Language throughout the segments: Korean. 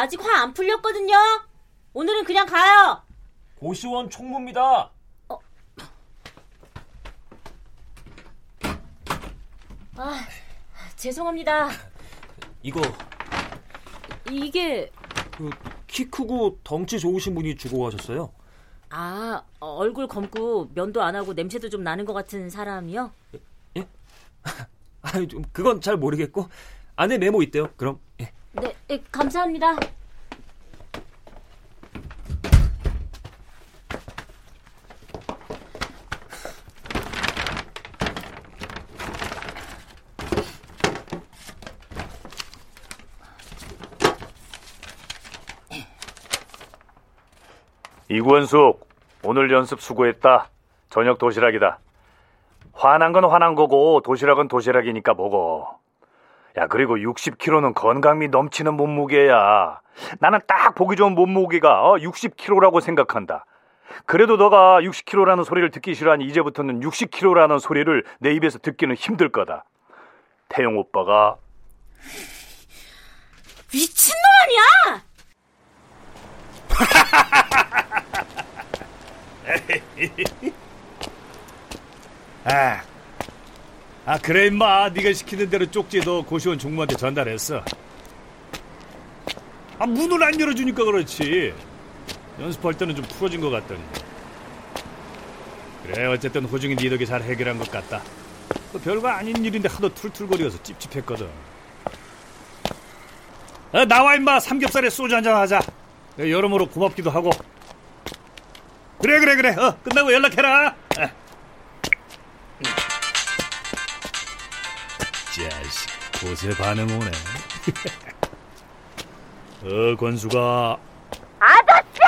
아직 화 안 풀렸거든요. 오늘은 그냥 가요. 고시원 총무입니다. 어. 아, 죄송합니다. 이거 이게 그, 키 크고 덩치 좋으신 분이 주고 가셨어요. 아, 얼굴 검고 면도 안 하고 냄새도 좀 나는 것 같은 사람이요? 예? 아, 그건 잘 모르겠고 안에 메모 있대요. 그럼 예. 네, 예, 감사합니다. 이구원숙, 오늘 연습 수고했다. 저녁 도시락이다. 화난 건 화난 거고 도시락은 도시락이니까 먹어. 야, 그리고 60kg는 건강미 넘치는 몸무게야. 나는 딱 보기 좋은 몸무게가 60kg라고 어, 생각한다. 그래도 너가 60kg라는 소리를 듣기 싫어하니 이제부터는 60kg라는 소리를 내 입에서 듣기는 힘들 거다. 태용 오빠가 미친놈 아니야! 아, 아 그래 임마. 네가 시키는 대로 쪽지 도 고시원 종무한테 전달했어. 아 문을 안 열어주니까 그렇지. 연습할 때는 좀 풀어진 것 같더니. 그래 어쨌든 호중이 네 덕에 잘 해결한 것 같다. 뭐 별거 아닌 일인데 하도 툴툴거리어서 찝찝했거든. 아, 나와 임마. 삼겹살에 소주 한잔 하자. 여러모로 고맙기도 하고. 그래 그래 그래. 어 끝나고 연락해라 곳에 반응 오네. 어 권수가. 아저씨!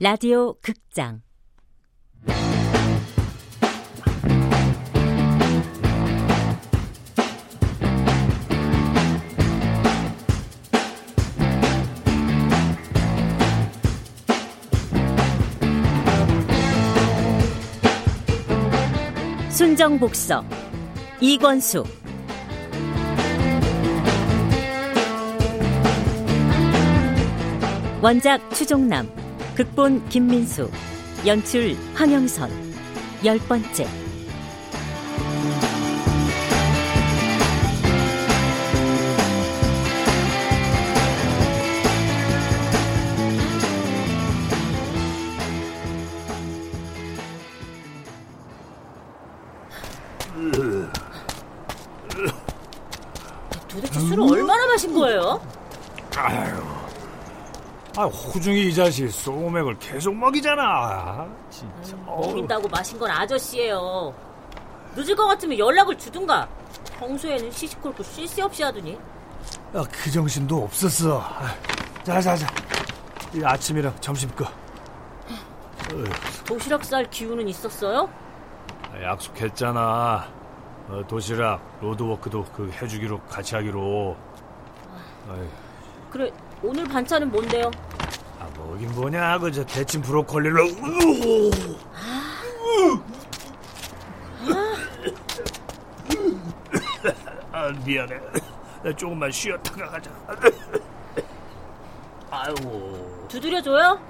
라디오 극장 순정복서 이권수. 원작 추종남 극본 김민수 연출 황영선. 열 번째 도대체 술을 얼마나 마신 거예요? 아유, 아 호중이 이 자식 소맥을 계속 먹이잖아. 진짜. 먹인다고 마신 건 아저씨예요. 늦을 것 같으면 연락을 주든가. 평소에는 시시콜콜 쉴 새 없이 하더니. 아, 그 정신도 없었어. 자 자 자. 이 아침이랑 점심 거. 도시락 쌀 기운은 있었어요? 아, 약속했잖아. 어, 도시락, 로드워크도 그 해주기로 같이 하기로. 아이. 그래 오늘 반찬은 뭔데요? 아 뭐긴 뭐냐 그저 데친 브로콜리로. 아. 아 미안해. 조금만 쉬었다가 가자. 아이고. 두드려줘요?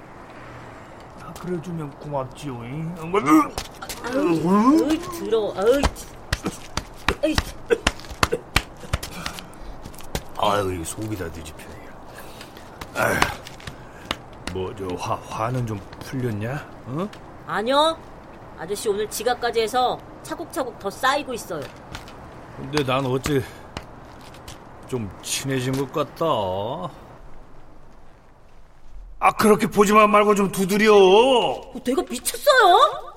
아, 그래주면 고맙지요. 아유, 어이, 들어. 어이. 에이. 아유, 속이 다 뒤집히네. 뭐저 화 화는 좀 풀렸냐? 어? 아니요. 아저씨 오늘 지각까지 해서 차곡차곡 더 쌓이고 있어요. 근데 난 어째 좀 친해진 것 같다. 아 그렇게 보지만 말고 좀 두드려. 어, 내가 미쳤어요?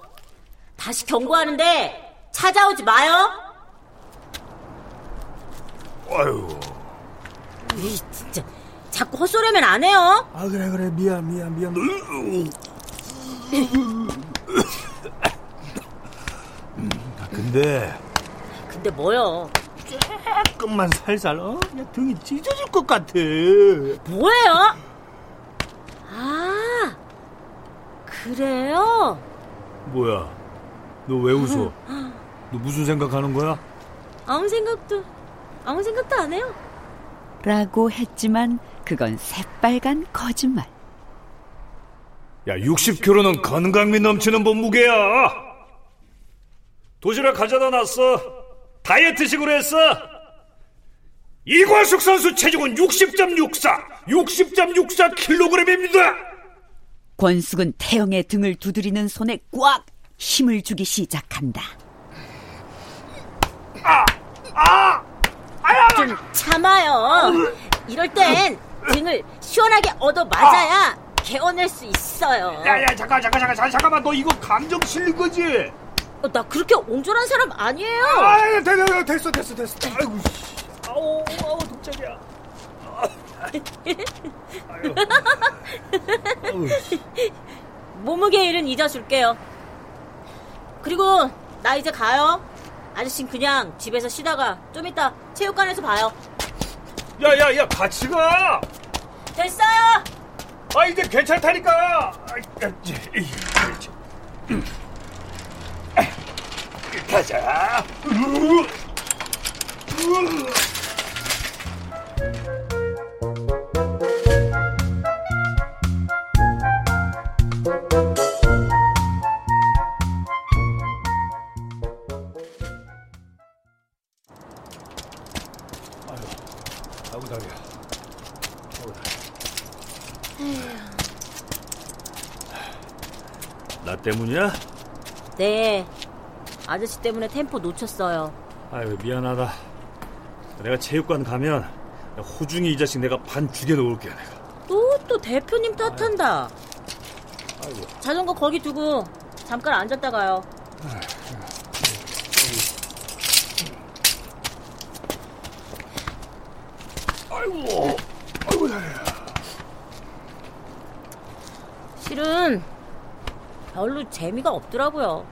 다시 경고하는데 찾아오지 마요. 아유. 이 진짜 자꾸 헛소리하면 안 해요. 아 그래 그래 미안 미안 미안. 아, 근데 근데 뭐요? 조금만 살살 어? 그냥 등이 찢어질 것 같아. 뭐예요? 아 그래요? 뭐야? 너 왜 웃어? 너 무슨 생각하는 거야? 아무 생각도 아무 생각도 안 해요. 라고 했지만 그건 새빨간 거짓말. 야, 60kg는 건강미 넘치는 몸무게야. 도시락 가져다 놨어. 다이어트식으로 했어. 이과숙 선수 체중은 60.64, 60.64kg입니다. 권숙은 태영의 등을 두드리는 손에 꽉 힘을 주기 시작한다. 좀 참아요. 이럴 땐 등을 시원하게 얻어 맞아야 개어낼 수 있어요. 야, 야, 잠깐, 잠깐, 잠깐, 잠깐만. 너 이거 감정 실린 거지? 어, 나 그렇게 옹졸한 사람 아니에요. 아, 됐어, 됐어, 됐어, 됐어. 아이고, 씨. 아우, 아우, 씨. 몸무게 일은 잊어줄게요. 그리고 나 이제 가요. 아저씨 그냥 집에서 쉬다가 좀 이따 체육관에서 봐요. 야, 야, 야, 같이 가. 됐어요. 아, 이제 괜찮다니까. 아, 가자. 으, 때문이야? 네. 아저씨 때문에 템포 놓쳤어요. 아유 미안하다. 내가 체육관 가면 호중이 이 자식 내가 반 죽여 놓을게 내가. 또, 또 대표님 탓한다. 아이고. 자전거 거기 두고 잠깐 앉았다 가요. 아이고. 아이고 다리야. 실은 별로 재미가 없더라고요.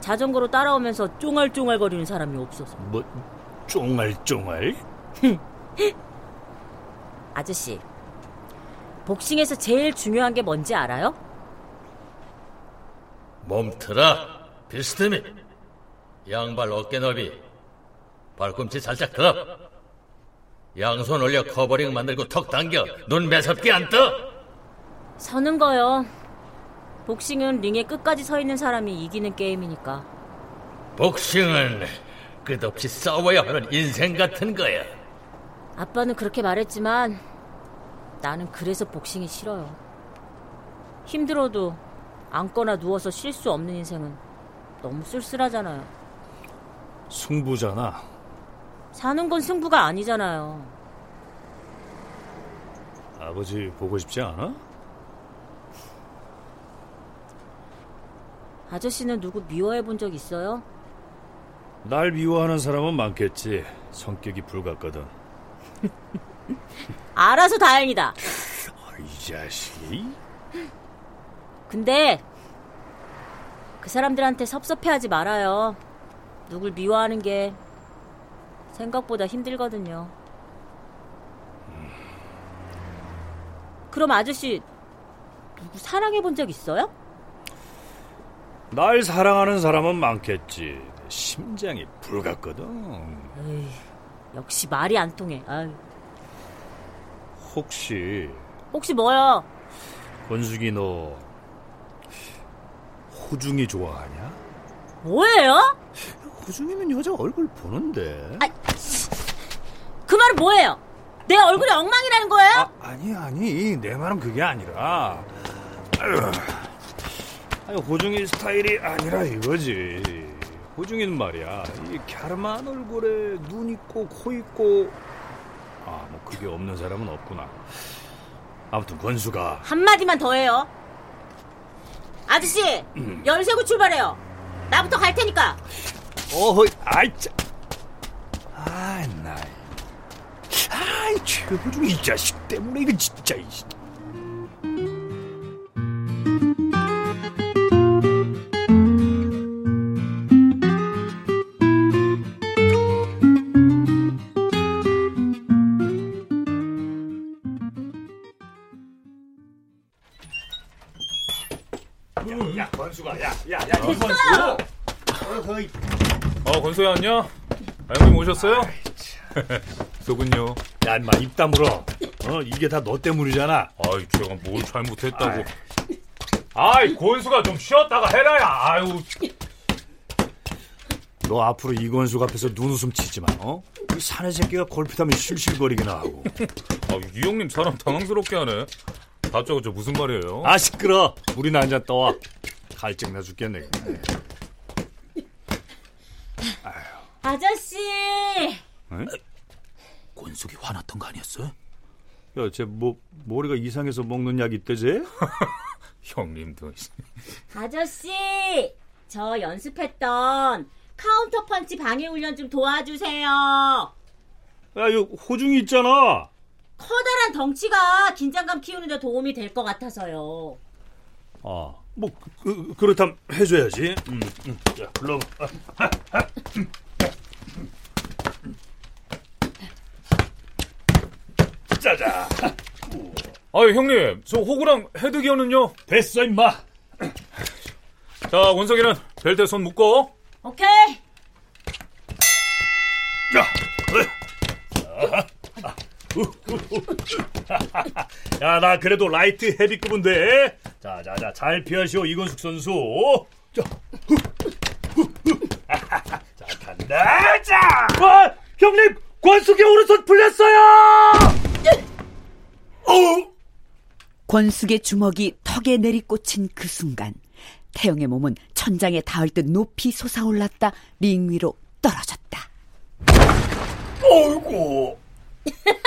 자전거로 따라오면서 쫑알쫑알거리는 사람이 없어서. 뭐 쫑알쫑알? 아저씨, 복싱에서 제일 중요한 게 뭔지 알아요? 몸틀어 비스듬히 양발 어깨 넓이 발꿈치 살짝 더 양손 올려 커버링 만들고 턱 당겨 눈 매섭게 안 떠 서는 거요. 복싱은 링에 끝까지 서 있는 사람이 이기는 게임이니까. 복싱은 끝없이 싸워야 하는 인생 같은 거야 아빠는 그렇게 말했지만 나는 그래서 복싱이 싫어요. 힘들어도 앉거나 누워서 쉴 수 없는 인생은 너무 쓸쓸하잖아요. 승부잖아. 사는 건 승부가 아니잖아요. 아버지 보고 싶지 않아? 아저씨는 누구 미워해 본 적 있어요? 날 미워하는 사람은 많겠지. 성격이 불같거든. 알아서 다행이다. 아, 이 자식이. 근데 그 사람들한테 섭섭해하지 말아요. 누굴 미워하는 게 생각보다 힘들거든요. 그럼 아저씨 누구 사랑해 본 적 있어요? 날 사랑하는 사람은 많겠지. 심장이 불같거든. 에이, 역시 말이 안 통해. 아유, 혹시 혹시 뭐요? 권숙이 너 호중이 좋아하냐? 뭐예요? 호중이는 여자 얼굴 보는데. 아, 그 말은 뭐예요? 내 얼굴이 엉망이라는 거예요? 아, 아니 아니 내 말은 그게 아니라 아유, 아니 호중이 스타일이 아니라 이거지. 호중이는 말이야 이 갸름한 얼굴에 눈 있고 코 있고. 아 뭐 그게 없는 사람은 없구나. 아무튼 권수가. 한마디만 더 해요. 아저씨, 열세고 출발해요. 나부터 갈 테니까. 어허 아이 짜 아이 나 아이 최호중이 이 자식 때문에 이거 진짜 야, 야, 권수가, 야, 야, 야, 됐어요! 어, 권소야 안녕? 아, 형님 오셨어요? 소군요. 야, 인마 입 다물어. 어, 이게 다 너 때문이잖아. 아이, 제가 뭘 잘못했다고. 아이, 권수가 좀 쉬었다가 해라야. 아유, 너 앞으로 이권수 앞에서 눈웃음 치지 마. 어? 이 사내 새끼가 골프타면 실실거리기나 하고. 아, 이 형님 사람 당황스럽게 하네. 다짜고짜 무슨 말이에요? 아 시끄러. 물이나 한 잔 떠와. 갈증 나 죽겠네. 아저씨! 권숙이 화났던 거 아니었어? 야, 쟤 뭐 머리가 이상해서 먹는 약 있대 쟤? 형님도. 아저씨! 저 연습했던 카운터 펀치 방해 훈련 좀 도와주세요. 야, 이거 호중이 있잖아. 커다란 덩치가 긴장감 키우는데 도움이 될 것 같아서요. 아, 뭐 그, 그, 렇다면 해줘야지. 음, 음. 자, 불러봐. 짜자. 아유, 형님, 저 호구랑 헤드기어는요? 됐어 임마. 자, 원석이는 벨트에 손 묶어. 오케이. 야, 야, 나 그래도 라이트 헤비급은 돼. 자, 자, 자, 잘 피하시오 이건숙 선수. 자, 후, 후, 후. 자, 간다. 자, 와, 형님, 권숙이 오른손 풀렸어요. 어, 권숙의 주먹이 턱에 내리꽂힌 그 순간 태영의 몸은 천장에 닿을 듯 높이 솟아올랐다 링 위로 떨어졌다. 어이구.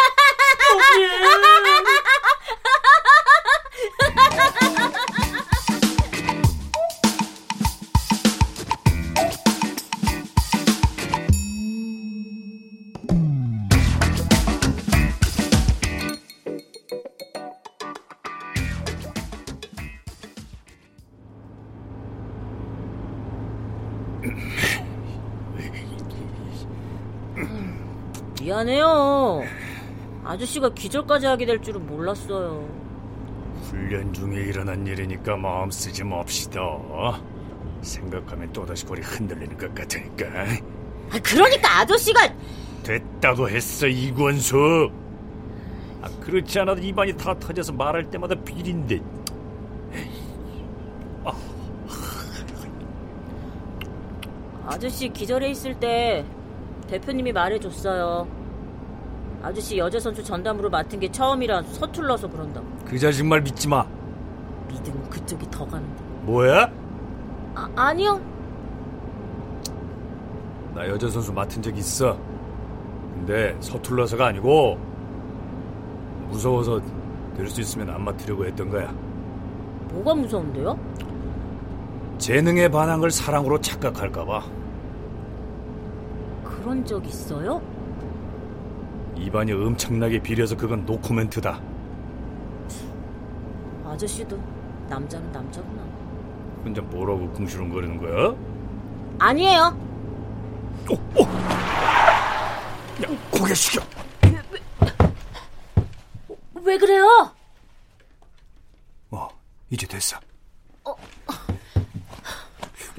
미안해요. 아저씨가 기절까지 하게 될 줄은 몰랐어요. 훈련 중에 일어난 일이니까 마음 쓰지 맙시다. 생각하면 또다시 골이 흔들리는 것 같으니까. 아, 그러니까 아저씨가 됐다고 했어 이권수. 아, 그렇지 않아도 입안이 다 터져서 말할 때마다 비린데. 아저씨 기절해 있을 때 대표님이 말해줬어요. 아저씨 여자 선수 전담으로 맡은 게 처음이라 서툴러서 그런다고. 그 자식 말 믿지 마. 믿으면 그쪽이 더 가는데. 뭐야? 아, 아니요. 나 여자 선수 맡은 적 있어. 근데 서툴러서가 아니고 무서워서 될 수 있으면 안 맡으려고 했던 거야. 뭐가 무서운데요? 재능에 반한 걸 사랑으로 착각할까봐. 그런 적 있어요? 입안이 엄청나게 비려서 그건 노코멘트다. 아저씨도 남자는 남자구나. 혼자 뭐라고 궁시렁거리는 거야? 아니에요. 야, 고개 숙여. 왜 그래요? 어, 이제 됐어.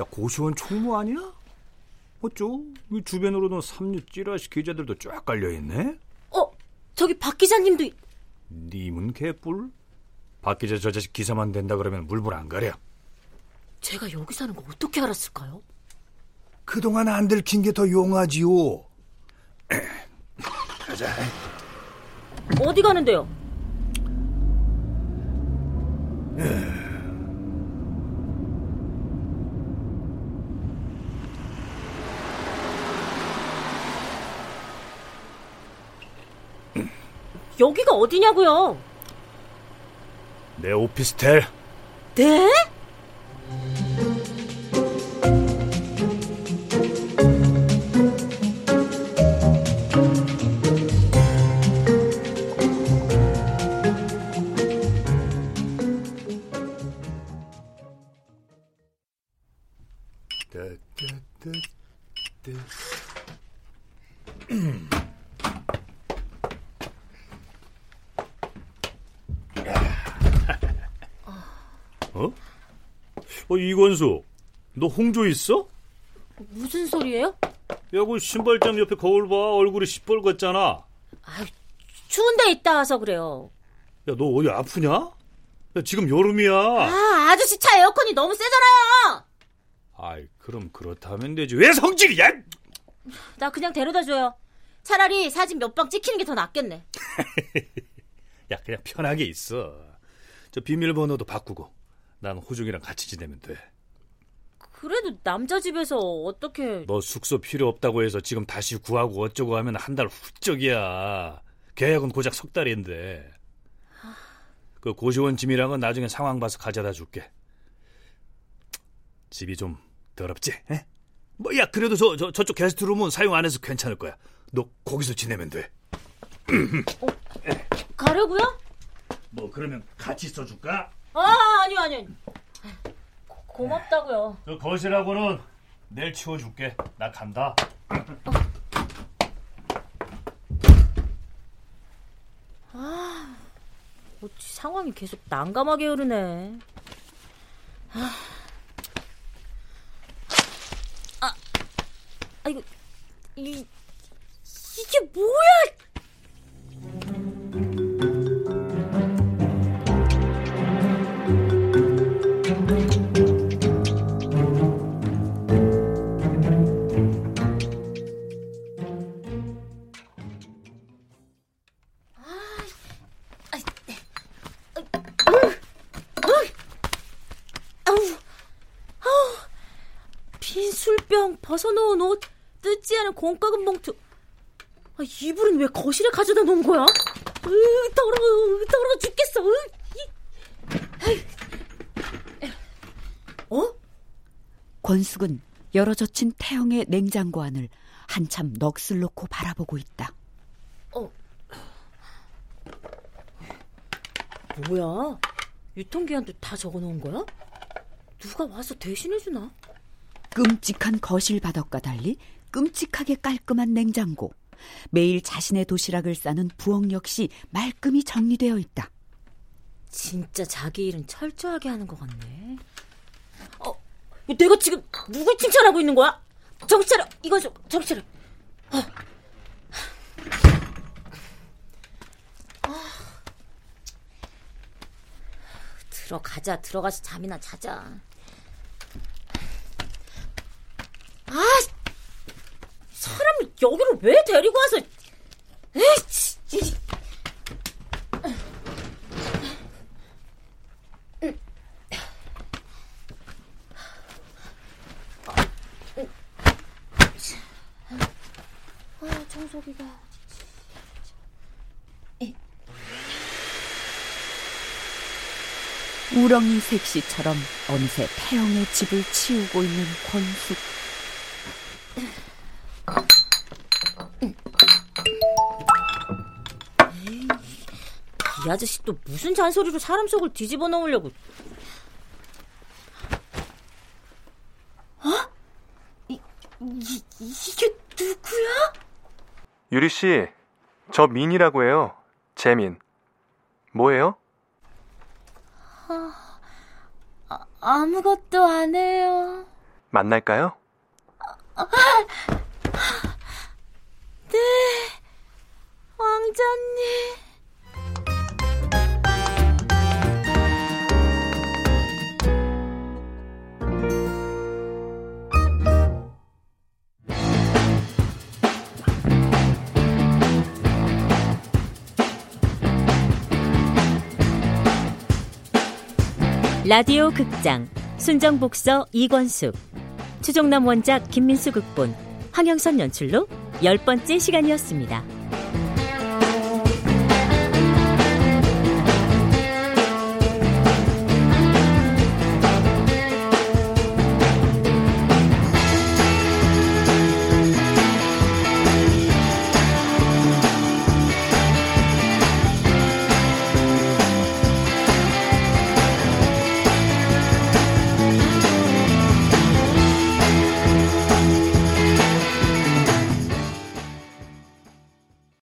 야, 고시원 총무 아니야? 어쩌? 이 주변으로는 삼류 찌라시 기자들도 쫙 깔려있네? 어, 저기 박 기자님도 있- 님은 개뿔? 박 기자 저 자식 기사만 된다 그러면 물불 안 가려. 제가 여기 사는 거 어떻게 알았을까요? 그동안 안 들킨 게 더 용하지요. 어디 가는데요? 여기가 어디냐고요? 내 오피스텔. 네? 어? 어, 이건수, 너 홍조 있어? 무슨 소리예요? 야, 그 신발장 옆에 거울 봐. 얼굴이 시뻘겋잖아. 아, 추운데 있다 와서 그래요. 야, 너 어디 아프냐? 야, 지금 여름이야. 아, 아저씨 차 에어컨이 너무 세잖아요. 아이, 그럼 그렇다면 되지. 왜 성질이야? 나 그냥 데려다 줘요. 차라리 사진 몇 방 찍히는 게 더 낫겠네. 야, 그냥 편하게 있어. 저 비밀번호도 바꾸고. 난 호중이랑 같이 지내면 돼. 그래도 남자 집에서 어떻게 너 숙소 필요 없다고 해서 지금 다시 구하고 어쩌고 하면 한 달 훌쩍이야. 계약은 고작 석 달인데. 그 고시원 짐이랑은 나중에 상황 봐서 가져다 줄게. 집이 좀 더럽지? 에? 뭐, 야, 그래도 저, 저, 저쪽 게스트룸은 사용 안 해서 괜찮을 거야. 너 거기서 지내면 돼. 가려고요? 뭐, 그러면 같이 써줄까? 아, 아니요, 아니요. 고, 고맙다고요. 그 거실하고는 내일 치워줄게. 나 간다. 어찌 상황이 계속 난감하게 흐르네. 아, 아, 아 이거 이 이게 뭐야? 빈 술병, 벗어놓은 옷, 뜯지 않은 공과금 봉투. 아, 이불은 왜 거실에 가져다 놓은 거야? 으, 더러워, 으, 더러워 죽겠어. 으, 이. 어? 권숙은 열어젖힌 태영의 냉장고 안을 한참 넋을 놓고 바라보고 있다. 뭐야? 유통기한도 다 적어놓은 거야? 누가 와서 대신해주나? 끔찍한 거실 바닥과 달리 끔찍하게 깔끔한 냉장고. 매일 자신의 도시락을 싸는 부엌 역시 말끔히 정리되어 있다. 진짜 자기 일은 철저하게 하는 것 같네. 어, 내가 지금 누굴 칭찬하고 있는 거야? 정신 차려. 이거 좀 정신 차려. 어. 아. 들어가자. 들어가서 잠이나 자자. 아, 사람을 여기로 왜 데리고 와서? 에이씨. 이- 아, 청소기가. 우렁이 색시처럼 어느새 태영의 집을 치우고 있는 권숙. 이 아저씨 또 무슨 잔소리로 사람 속을 뒤집어 놓으려고. 어? 이, 이, 이게 누구야? 유리 씨, 저 민이라고 해요. 재민. 뭐예요? 아무것도 안 해요. 만날까요? 네, 왕자님. 라디오 극장 순정복서 이권숙 추종남 원작 김민수 극본 황영선 연출로 열 번째 시간이었습니다.